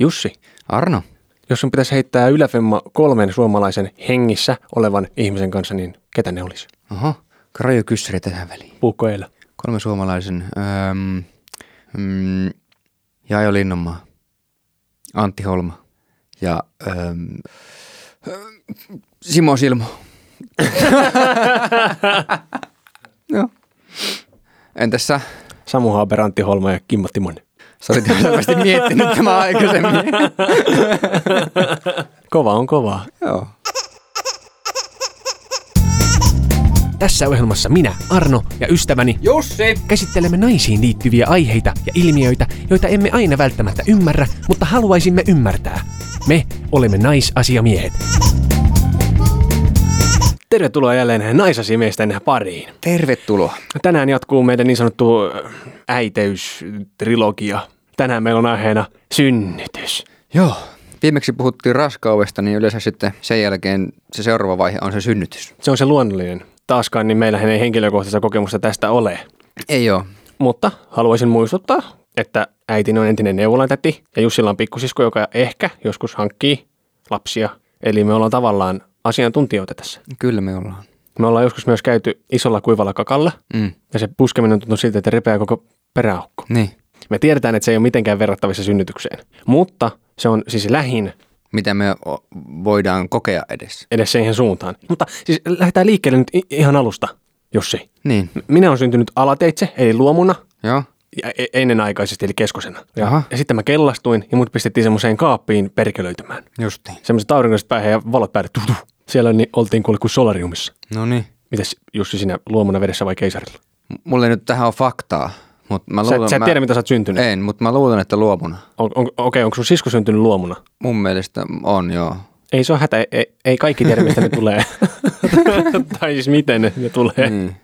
Jussi, Arno. jos sun pitäisi heittää yläfemma kolmen suomalaisen hengissä olevan ihmisen kanssa, niin ketä ne olisi? Oho, Krajo Kyssäri tähän väliin. Puukko Eila. Kolme suomalaisen. Öö, mm, Jaajo Linnanmaa, Antti Holma ja öö, Simo Silmo. Joo. Entäs sä? Samu Haaber, Antti Holma ja Kimmo Timonen. Sä olit selvästi miettinyt tämä aikaisemmin. Kova on kovaa. Joo. Tässä ohjelmassa minä, Arno ja ystäväni Jussi! käsittelemme naisiin liittyviä aiheita ja ilmiöitä, joita emme aina välttämättä ymmärrä, mutta haluaisimme ymmärtää. Me olemme naisasiamiehet. Tervetuloa jälleen naisasiamiesten pariin. Tervetuloa. Tänään jatkuu meidän niin sanottu äiteystrilogia. Tänään meillä on aiheena synnytys. Joo. Viimeksi puhuttiin raskaudesta, niin yleensä sitten sen jälkeen se seuraava vaihe on se synnytys. Se on se luonnollinen. Taaskaan niin meillähän ei henkilökohtaista kokemusta tästä ole. Ei oo. Mutta haluaisin muistuttaa, että äitini on entinen neuvolatäti ja Jussilla on pikkusisko, joka ehkä joskus hankkii lapsia. Eli me ollaan tavallaan asiantuntijoita tässä. Kyllä me ollaan. Me ollaan joskus myös käyty isolla kuivalla kakalla Mm. ja se puskeminen on tuntunut siltä, että repeää koko peräaukko. Niin. Me tiedetään, että se ei ole mitenkään verrattavissa synnytykseen, mutta se on siis lähin Mitä me voidaan kokea edes. edes siihen suuntaan. Mutta siis lähdetään liikkeelle nyt ihan alusta, Jussi. Niin. Minä olen syntynyt alateitse, eli luomuna, Joo. E- ennenaikaisesti, eli keskosena. Ja, Aha. ja sitten mä kellastuin ja mut pistettiin semmoiseen kaappiin perkelöitymään. Justiin. Semmoiset aurinkoiset päähän ja valot päälle. Tuh, tuh. Siellä niin oltiin kuule kuin solariumissa. No niin. Mitäs Jussi sinä luomuna vedessä vai keisarilla? M- Mulla ei nyt tähän on faktaa. Mutta mä Sä, luulen, sä et mä... tiedä, mitä sä oot syntynyt. En, mutta mä luulen, että luomuna. On, on, Okei, onko sun sisko syntynyt luomuna? Mun mielestä on, joo. Ei se ole hätä, ei, ei kaikki tiedä, mistä ne tulee. tai siis miten ne, ne tulee. Niin.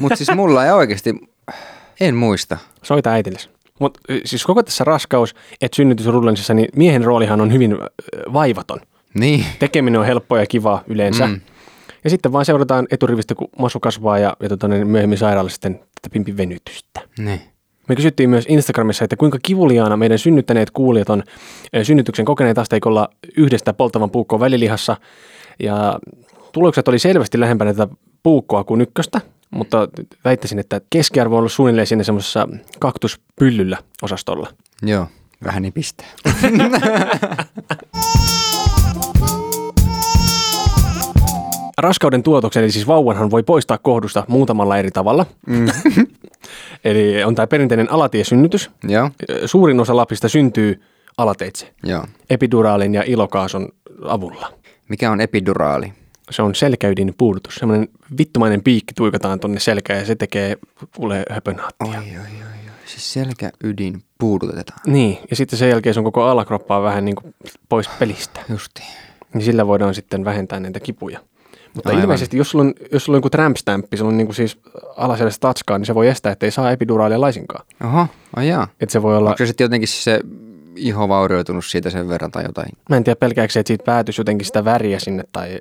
mutta siis mulla ei oikeasti, en muista. Soita äitillesi. Mutta siis koko tässä raskaus, että synnytysrullanssissa, niin miehen roolihan on hyvin vaivaton. Niin. Tekeminen on helppoa ja kivaa yleensä. Mm. Ja sitten vaan seurataan eturivistä, kun masu kasvaa ja, ja tota, niin myöhemmin sairaalla sitten tätä pimpin venytystä. Niin. Me kysyttiin myös Instagramissa, että kuinka kivuliaana meidän synnyttäneet kuulijat on synnytyksen kokeneet asteikolla yhdestä polttavan puukkoon välilihassa. Ja tulokset oli selvästi lähempänä tätä puukkoa kuin ykköstä, mutta väittäisin, että keskiarvo on ollut suunnilleen siinä semmoisessa kaktuspyllyllä osastolla. Joo. Vähän niin pistää. Raskauden tuotoksen, eli siis vauvanhan voi poistaa kohdusta muutamalla eri tavalla. Mm. Eli on tämä perinteinen alatiesynnytys. joo. Suurin osa lapsista syntyy alateitse, Joo. epiduraalin ja ilokaason avulla. Mikä on epiduraali? Se on selkäydin puudutus. Semmoinen vittumainen piikki tuikataan tonne selkään ja se tekee kuule höpönhaattia. Oi, oi, oi, oi. Siis selkäydin puudutetaan. Niin, ja sitten sen jälkeen sun koko alakroppaa vähän niin kuin pois pelistä. Justiin. Niin sillä voidaan sitten vähentää näitä kipuja. Mutta Aivan. Oho, ai jaa. Että se voi olla, Onko se sitten jotenkin se iho vaurioitunut siitä sen verran tai jotain? mä en tiedä pelkääkö se, että siitä päätyisi jotenkin sitä väriä sinne tai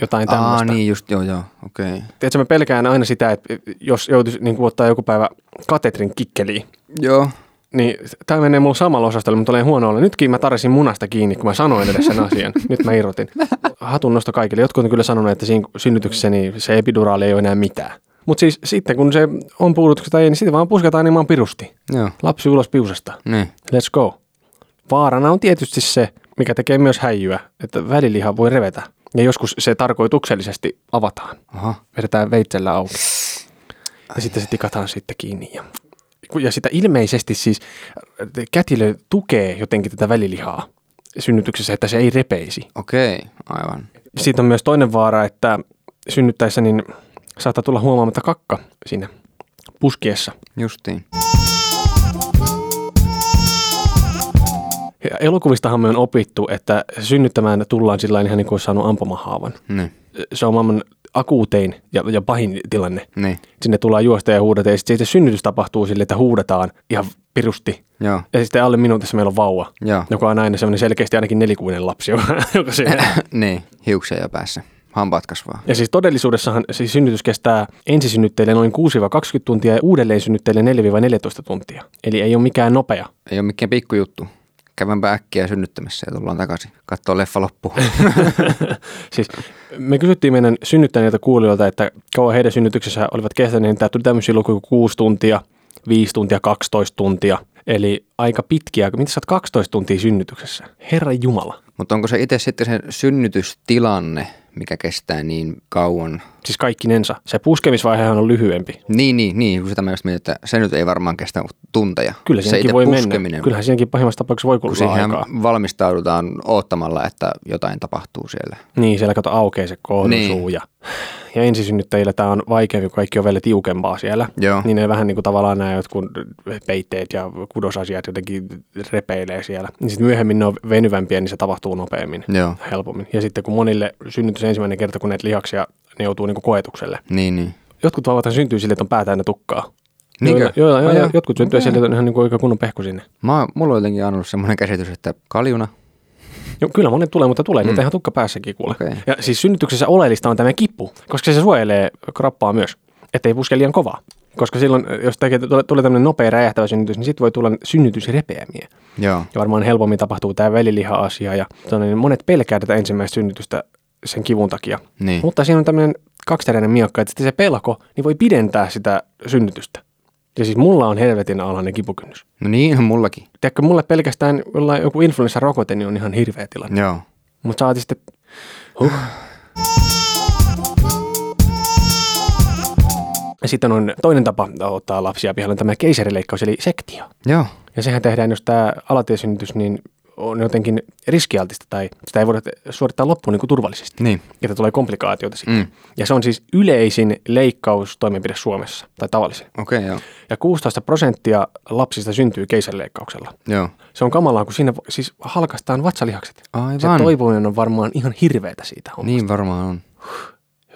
jotain Aa, tämmöistä. niin just, joo, joo, okei. Okay. Tiedätkö, mä pelkään aina sitä, että jos joutuisi niin kuin ottaa joku päivä katetrin kikkeliin, Joo, niin tämä menee mulla samalla osastolla, mutta olen huono olla. Nytkin mä tarvisin munasta kiinni, kun mä sanoin edes sen asian. Nyt mä irrotin. Hatun nosto kaikille. Jotkut on kyllä sanonut, että siinä synnytyksessä niin se epiduraali ei ole enää mitään. Mutta siis sitten kun se on puudutuksesta ei, niin sitten vaan pusketaan niin pirusti. joo, Lapsi ulos piusasta. niin. Let's go. Vaarana on tietysti se, mikä tekee myös häijyä, että väliliha voi revetä. Ja joskus se tarkoituksellisesti avataan. Aha, Vedetään veitsellä auki. Ja sitten se tikataan sitten kiinni. Ja, ja sitä ilmeisesti siis kätilö tukee jotenkin tätä välilihaa synnytyksessä, että se ei repeisi. okei, okay, aivan. Siitä on myös toinen vaara, että synnyttäessä niin saattaa tulla huomaamatta kakka siinä puskiessa. Justiin. Ja elokuvistahan me on opittu, että synnyttämään tullaan sillä ihan niin kuin saanut ampumahaavan. Niin, Se on maailman akuutein ja, ja pahin tilanne. niin, Sinne tullaan juosta ja huudata ja sitten se synnytys tapahtuu sille, että huudetaan ihan pirusti. joo, Ja sitten alle minuutissa meillä on vauva, joo. joka on aina semmoinen selkeästi ainakin nelikuinen lapsi, joka, joka siinä. niin, hiuksia jo päässä. Hampaat kasvaa. Ja siis todellisuudessahan siis synnytys kestää ensisynnytteille noin 6-20 tuntia ja uudelleen synnytteille 4-14 tuntia. Eli ei ole mikään nopea. Ei ole mikään pikkujuttu. Käydäänpä äkkiä synnyttämässä ja tullaan takaisin. Katsoo leffa loppuun. Siis me kysyttiin meidän synnyttäneiltä kuulijoilta, että kauan heidän synnytyksessä olivat kestäneet, niin tuli tämmöisiä lukuja 6 tuntia, 5 tuntia, 12 tuntia. Eli aika pitkiä. Mitä sä oot 12 tuntia synnytyksessä? Herra Jumala. Mutta onko se itse sitten se synnytystilanne, mikä kestää niin kauan? Siis kaikkinensa. Se puskemisvaihehan on lyhyempi. Niin, niin, niin. Kun sitä mä just mietin, että se nyt ei varmaan kestä tunteja. Kyllä se voi puskeminen. mennä. Kyllähän siinäkin pahimmassa tapauksessa voi kulua aikaa. valmistaudutaan oottamalla, että jotain tapahtuu siellä. Niin, siellä kato aukeaa se kohdun Niin. suu ja, ja ensisynnyttäjillä tämä on vaikeampi, kun kaikki on vielä tiukempaa siellä. Joo. Niin ne vähän niin kuin tavallaan nämä jotkut peitteet ja kudosasiat jotenkin repeilee siellä. Niin sitten myöhemmin ne on venyvämpiä, niin se tapahtuu nopeammin, Joo. helpommin. Ja sitten kun monille synnytys ensimmäinen kerta, kun näitä lihaksia, ne joutuu niin kuin koetukselle. Niin, niin. Jotkut vauvathan syntyy sille, että on pää täynnä tukkaa. Niinkö? Joilla, joilla, joilla, jotkut syntyy että on ihan niin kuin oikein kunnon pehku sinne. Mä, mulla on jotenkin ollut semmoinen käsitys, että kaljuna. Joo, kyllä monet tulee, mutta tulee mm. niitä ihan tukka päässäkin kuule. Okei. Ja siis synnytyksessä oleellista on tämä kipu, koska se suojelee krappaa myös, ettei puske liian kovaa. Koska silloin, jos tekee, tulee tämmöinen nopea räjähtävä synnytys, niin sitten voi tulla synnytysrepeämiä. Joo. Ja varmaan helpommin tapahtuu tämä väliliha-asia. Ja niin monet pelkää tätä ensimmäistä synnytystä sen kivun takia. Niin. Mutta siinä on tämmöinen kaksiteräinen miakka, että se pelko niin voi pidentää sitä synnytystä. Ja siis mulla on helvetin alhainen kipukynnys. No niin on mullakin. Tiedätkö, mulle pelkästään jollain joku influenssarokote niin on ihan hirveä tilanne. Joo. Mutta saati sitten... Huh. Ja sitten on toinen tapa ottaa lapsia pihalle, tämä keisarileikkaus, eli sektio. Joo. Ja sehän tehdään, jos tämä alatiesynnytys niin on jotenkin riskialtista tai sitä ei voida suorittaa loppuun niin kuin turvallisesti. Niin. Että tulee komplikaatioita siitä. Mm. Ja se on siis yleisin leikkaustoimenpide Suomessa, tai tavallisin. Okei, okay, joo. Ja 16 prosenttia lapsista syntyy keisarileikkauksella. Joo. Se on kamalaa, kun siinä siis halkaistaan vatsalihakset. Aivan. Se toipuminen on varmaan ihan hirveätä siitä hommasta. Niin varmaan on.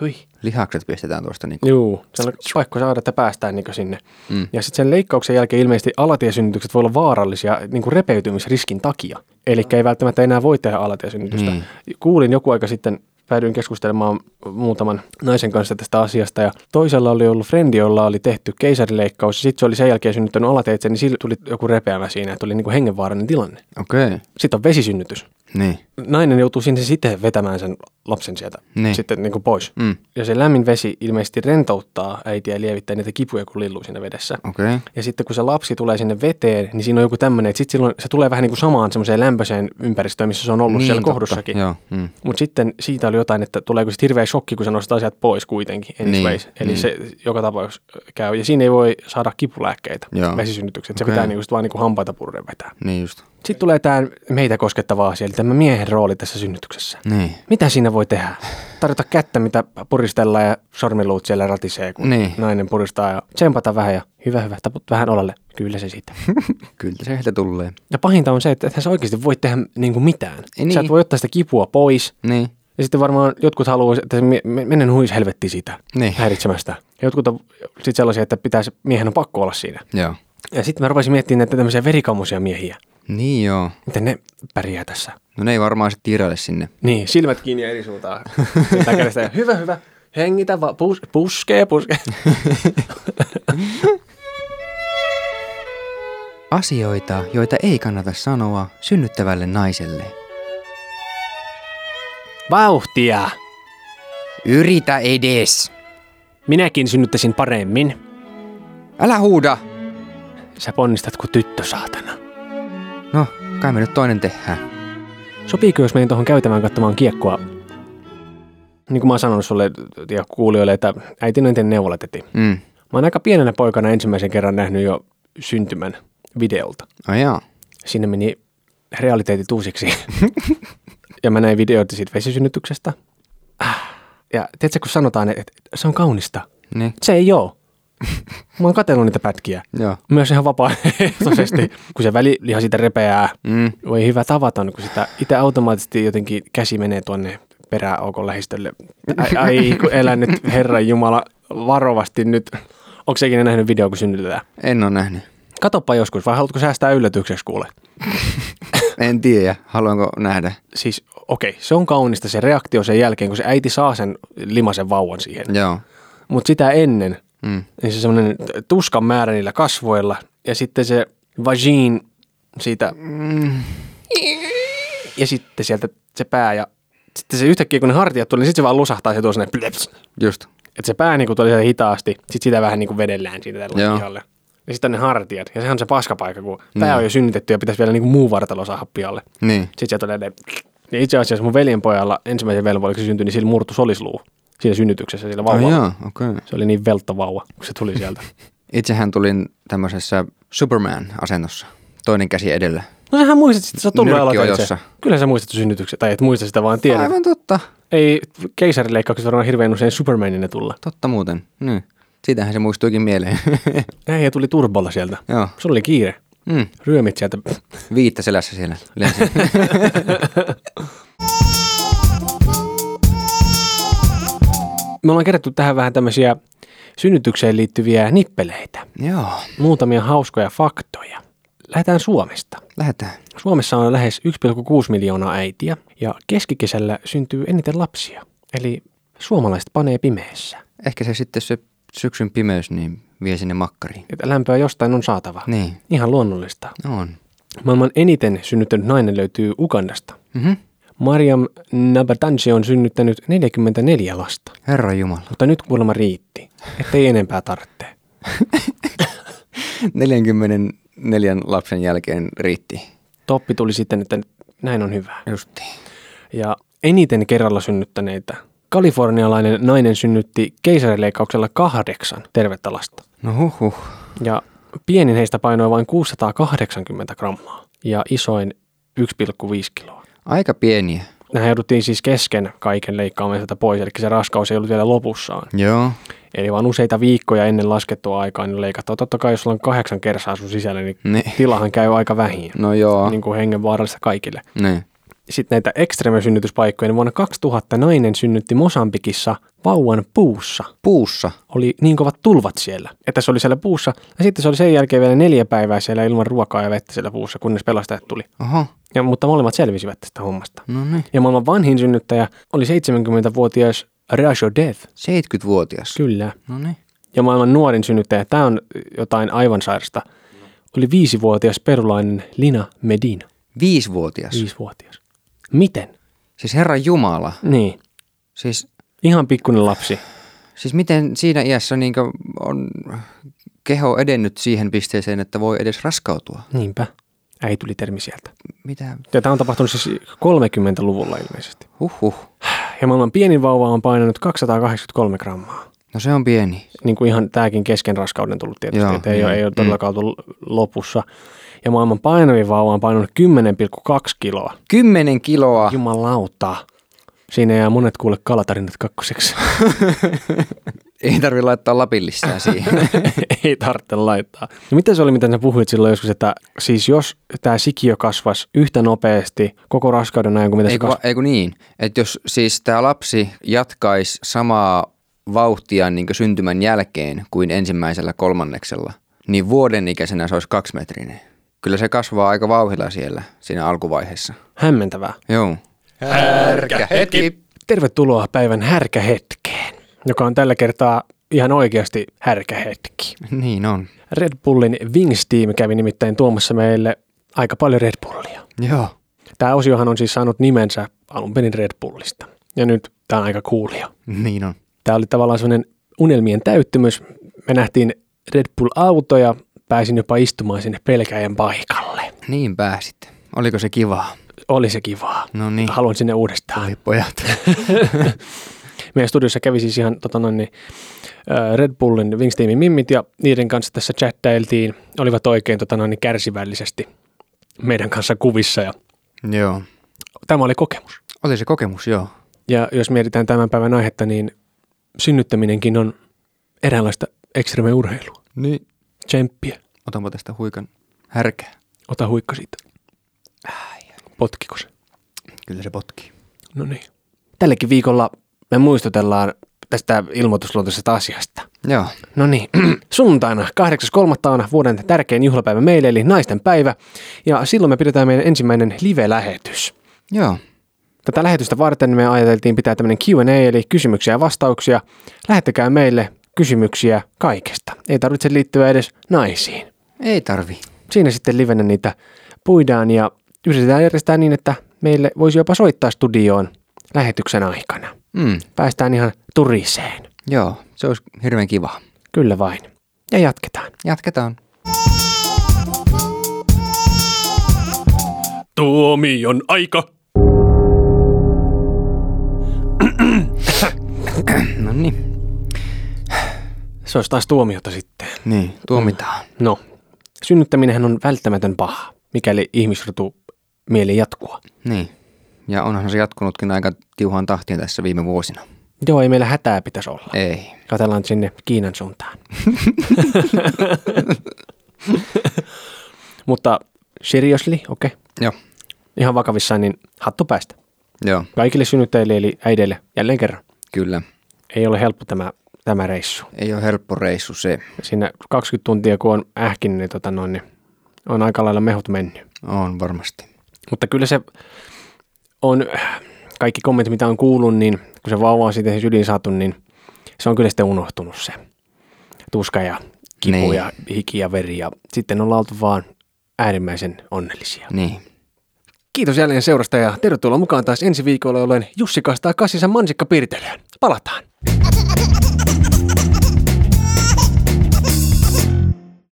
Hui. Lihakset pistetään tuosta niin Juu, se on pakko saada, että päästään niin sinne. Mm. Ja sitten sen leikkauksen jälkeen ilmeisesti alatiesynnytykset voi olla vaarallisia niin kuin repeytymisriskin takia. Eli ei välttämättä enää voi tehdä alatiesynnytystä. Niin. Kuulin joku aika sitten, päädyin keskustelemaan muutaman naisen kanssa tästä asiasta ja toisella oli ollut frendi, jolla oli tehty keisarileikkaus ja sitten se oli sen jälkeen synnyttänyt alateitse, niin sillä tuli joku repeämä siinä, että oli niin kuin hengenvaarallinen tilanne. Okei. Okay. Sitten on vesisynnytys. Niin. Nainen joutuu sinne sitten vetämään sen lapsen sieltä Niin. sitten niin kuin pois. Mm. Ja se lämmin vesi ilmeisesti rentouttaa äitiä ja lievittää niitä kipuja, kun lilluu siinä vedessä. Okei. Okay. Ja sitten kun se lapsi tulee sinne veteen, niin siinä on joku tämmöinen, että sitten silloin se tulee vähän niin kuin samaan semmoiseen lämpöiseen ympäristöön, missä se on ollut niin, siellä totta. kohdussakin. Joo. Mm. Mutta sitten siitä oli jotain, että tuleeko sitten hirveä shokki, kun sä nostat asiat pois kuitenkin, anyways. Niin, Eli niin. se joka tapauksessa käy. Ja siinä ei voi saada kipulääkkeitä Joo. vesisynnytykset. Se Okei. pitää niinku just vaan niinku hampaita purren vetää. Niin just. Sitten tulee tämä meitä koskettava asia, eli tämä miehen rooli tässä synnytyksessä. Niin. Mitä siinä voi tehdä? Tarjota kättä, mitä puristellaan ja sormiluut siellä ratisee, kun Niin. nainen puristaa ja tsempata vähän ja hyvä, hyvä, taput vähän olalle. Kyllä se siitä. Kyllä se sieltä tulee. ja pahinta on se, että ethän sä oikeasti voi tehdä niin kuin mitään. Ei Sä et niin. voi ottaa sitä kipua pois. Niin. Ja sitten varmaan jotkut haluaa, että menen huis helvettiin siitä Niin. häiritsemästä. Ja jotkut on sitten sellaisia, että pitäisi, miehen on pakko olla siinä. Joo. Ja sitten mä rupesin miettimään näitä tämmöisiä verikammoisia miehiä. Niin joo. Miten ne pärjää tässä? No ne ei varmaan sitten tiiraile sinne. Niin, silmät kiinni ja eri suuntaan. Hyvä, hyvä. Hengitä vaan, pus, puskee, puskee. Asioita, joita ei kannata sanoa synnyttävälle naiselle. Vauhtia! Yritä edes. Minäkin synnyttäisin paremmin. Älä huuda. Sä ponnistat kuin tyttö, saatana. Kai me nyt toinen tehdään. Sopiiko, jos menen tuohon käytävään katsomaan kiekkoa? Niin kuin mä oon sanonut sulle ja kuulijoille, että äiti noin neuvolatettiin. Mm. Mä oon aika pienenä poikana ensimmäisen kerran nähnyt jo syntymän videolta. Ai jaa. Sinne meni realiteetit uusiksi. ja mä näin videoita siitä vesisynnytyksestä. Ah. Ja tiedätkö, kun sanotaan, että se on kaunista. Niin. Se ei oo. Mä oon katsellut niitä pätkiä. Joo. Myös ihan vapaaehtoisesti, kun se väliliha siitä repeää. Mm. Voi hyvä tavaton, kun sitä itse automaattisesti jotenkin käsi menee tuonne peräaukon lähistölle. Ai, ai kun elän nyt, Herran Jumala, varovasti nyt. Onko se ikinä nähnyt video, kun synnytetään? En ole nähnyt. Katoppa joskus, vai haluatko säästää yllätykseksi kuule? En tiedä. Haluanko nähdä? Siis okei, okay, se on kaunista se reaktio sen jälkeen, kun se äiti saa sen limasen vauvan siihen. Joo. Mutta sitä ennen, Mm. niin se semmoinen tuskan määrä niillä kasvoilla ja sitten se vagin siitä, Mm. Ja sitten sieltä se pää ja sitten se yhtäkkiä kun ne hartiat tuli, niin sitten se vaan lusahtaa se tuossa ne pleps. Just. Että se pää niin tuli hitaasti, sitten sitä vähän niin kuin vedellään siitä tällä pihalle. Ja sitten ne hartiat. Ja sehän on se paskapaikka, kun pää on jo synnytetty ja pitäisi vielä niin kuin muu vartalo saada pihalle. Niin. Sitten sieltä tulee ne... Ja itse asiassa mun veljen pojalla ensimmäisen velvo, oliko se syntyi, niin sillä murtu solisluu siinä synnytyksessä, sillä Oh, vauvalla. joo, okei. Okay. Se oli niin velttavauva, kun se tuli sieltä. Itsehän tulin tämmöisessä Superman-asennossa. Toinen käsi edellä. No sähän muistat, että sä tullut aloitteeseen. Kyllä sä muistat synnytyksen, tai et muista sitä vaan tiedät. Aivan totta. Ei keisarileikkauksessa varmaan hirveän usein Supermanina tulla. Totta muuten. Niin. Siitähän se muistuikin mieleen. Äijä tuli turbolla sieltä. Joo. Sulla oli kiire. Mm. Ryömit sieltä. Viittä selässä siellä. Me ollaan kerätty tähän vähän tämmöisiä synnytykseen liittyviä nippeleitä. Joo. Muutamia hauskoja faktoja. Lähdetään Suomesta. Lähetään. Suomessa on lähes 1,6 miljoonaa äitiä ja keskikesällä syntyy eniten lapsia. Eli suomalaiset panee pimeässä. Ehkä se sitten se syksyn pimeys niin vie sinne makkariin. Että lämpöä jostain on saatava. Niin. Ihan luonnollista. On. Maailman eniten synnyttänyt nainen löytyy Ugandasta. Mhm. Mariam Nabatanji on synnyttänyt 44 lasta, Herra Jumala. mutta nyt kuulemma riitti, ettei enempää tarvitse. 44 lapsen jälkeen riitti. Toppi tuli sitten, että näin on hyvä. Justiin. Ja eniten kerralla synnyttäneitä. Kalifornialainen nainen synnytti keisarileikkauksella kahdeksan tervettä lasta. No huh huh. Ja pienin heistä painoi vain 680 grammaa ja isoin 1,5 kiloa. Aika pieniä. Nämä jouduttiin siis kesken kaiken leikkaamaan sieltä pois, eli se raskaus ei ollut vielä lopussaan. Joo. Eli vaan useita viikkoja ennen laskettua aikaa niin leikataan. Totta kai jos sulla on kahdeksan kersaa sun sisällä, niin Niin. tilahan käy aika vähin. No joo. Niin kuin hengenvaarallista kaikille. Niin. Sitten näitä ekstremisynnytyspaikkoja, niin vuonna 2000 nainen synnytti Mosambikissa vauvan puussa. Puussa. Oli niin kovat tulvat siellä, että se oli siellä puussa. Ja sitten se oli sen jälkeen vielä neljä päivää siellä ilman ruokaa ja vettä siellä puussa, kunnes pelastajat tuli. Oho. Ja, mutta molemmat selvisivät tästä hommasta. No niin. Ja maailman vanhin synnyttäjä oli 70-vuotias Rajo Dev. 70-vuotias. Kyllä. No niin. Ja maailman nuorin synnyttäjä, tämä on jotain aivan sairasta, oli viisivuotias perulainen Lina Medina. Viisivuotias. Viisivuotias. Miten? Siis Herra Jumala. Niin. Siis, Ihan pikkuinen lapsi. siis miten siinä iässä niin on keho edennyt siihen pisteeseen, että voi edes raskautua? Niinpä. Äiti tuli termi sieltä. Mitä? Ja tämä on tapahtunut siis 30-luvulla ilmeisesti. Huhhuh. Ja maailman pienin vauva on painanut 283 grammaa. No se on pieni. Niin kuin ihan tämäkin kesken raskauden tullut tietysti, Joo, että ei, ole, ei ole mm. todellakaan oltu lopussa. Ja maailman painavin vauva on painanut 10,2 kiloa. Kymmenen kiloa. Jumalauta. Siinä jää monet kuule kalatarinat kakkoseksi. Ei tarvi laittaa lapillissään siihen. ei tarvitse laittaa. No mitä se oli, mitä sä puhuit silloin joskus, että siis jos tämä sikiö kasvas yhtä nopeasti koko raskauden ajan kuin mitä se Eikö, kasvaa. eikö niin? Että jos siis tämä lapsi jatkaisi samaa vauhtia niin syntymän jälkeen kuin ensimmäisellä kolmanneksella, niin vuoden ikäisenä se olisi kaksimetrinen. Kyllä se kasvaa aika vauhilla siellä, siinä alkuvaiheessa. Hämmentävää. Joo. Härkä hetki. Tervetuloa päivän härkähetkeen, joka on tällä kertaa ihan oikeasti härkähetki. Niin on. Red Bullin Wings Team kävi nimittäin tuomassa meille aika paljon Red Bullia. Joo. Tämä osiohan on siis saanut nimensä alun perin Red Bullista. Ja nyt tämä on aika kuulia. Niin on. Tämä oli tavallaan sellainen unelmien täyttymys. Me nähtiin Red Bull-auto ja pääsin jopa istumaan sinne pelkäjän paikalle. Niin pääsit. Oliko se kivaa? Oli se kivaa. No niin. Haluan sinne uudestaan. Oi pojat. Meidän studiossa kävi siis ihan tota noin, niin, Red Bullin Wings Teamin mimmit ja niiden kanssa tässä chattailtiin. Olivat oikein tota noin, niin kärsivällisesti meidän kanssa kuvissa ja joo. tämä oli kokemus. Oli se kokemus, joo. Ja jos mietitään tämän päivän aihetta, niin synnyttäminenkin on eräänlaista ekstreme-urheilua. Niin. Tsemppiä. Otanpa tästä huikan härkää. Ota huikka siitä. Potkiko se? Kyllä se potkii. No niin. Tällekin viikolla me muistutellaan tästä ilmoitusluontoisesta asiasta. Joo. No niin, sunnuntaina 8.3. on vuoden tärkein juhlapäivä meille, eli naisten päivä. Ja silloin me pidetään meidän ensimmäinen live-lähetys. Joo. Tätä lähetystä varten me ajateltiin pitää tämmöinen Q&A, eli kysymyksiä ja vastauksia. Lähettäkää meille kysymyksiä kaikesta. Ei tarvitse liittyä edes naisiin. Ei tarvi. Siinä sitten livenä niitä puidaan ja yritetään järjestää niin, että meille voisi jopa soittaa studioon lähetyksen aikana. Mm, Päästään ihan turiseen. joo, se olisi hirveän kiva. Kyllä vain. Ja jatketaan. Jatketaan. Tuomion aika. No niin, Se olisi taas tuomiota sitten. niin, tuomitaan. No, synnyttäminenhän on välttämätön paha, mikäli ihmisrotu mieli jatkua. Niin, ja onhan se jatkunutkin aika tiuhaan tahtiin tässä viime vuosina. Joo, ei meillä hätää pitäisi olla. Ei. Katellaan sinne Kiinan suuntaan. Mutta seriously, okei. Okay. Joo, Ihan vakavissaan, niin hattu päästä. joo, Kaikille synnyttäjille eli äideille jälleen kerran. kyllä. Ei ole helppo tämä, tämä reissu. Ei ole helppo reissu se. Siinä 20 tuntia kun on ähkinyt, niin, tota noin, niin on aika lailla mehut mennyt. On varmasti. Mutta kyllä se on, kaikki kommentit mitä on kuullut, niin kun se vauva on sitten syliin saatu, niin se on kyllä sitten unohtunut se tuska ja kipu Niin. ja hiki ja veri. Ja sitten ollaan oltu vaan äärimmäisen onnellisia. Niin. Kiitos jälleen seurasta ja tervetuloa mukaan taas ensi viikolla, jolloin Jussi kastaa kassinsa mansikka. Palataan.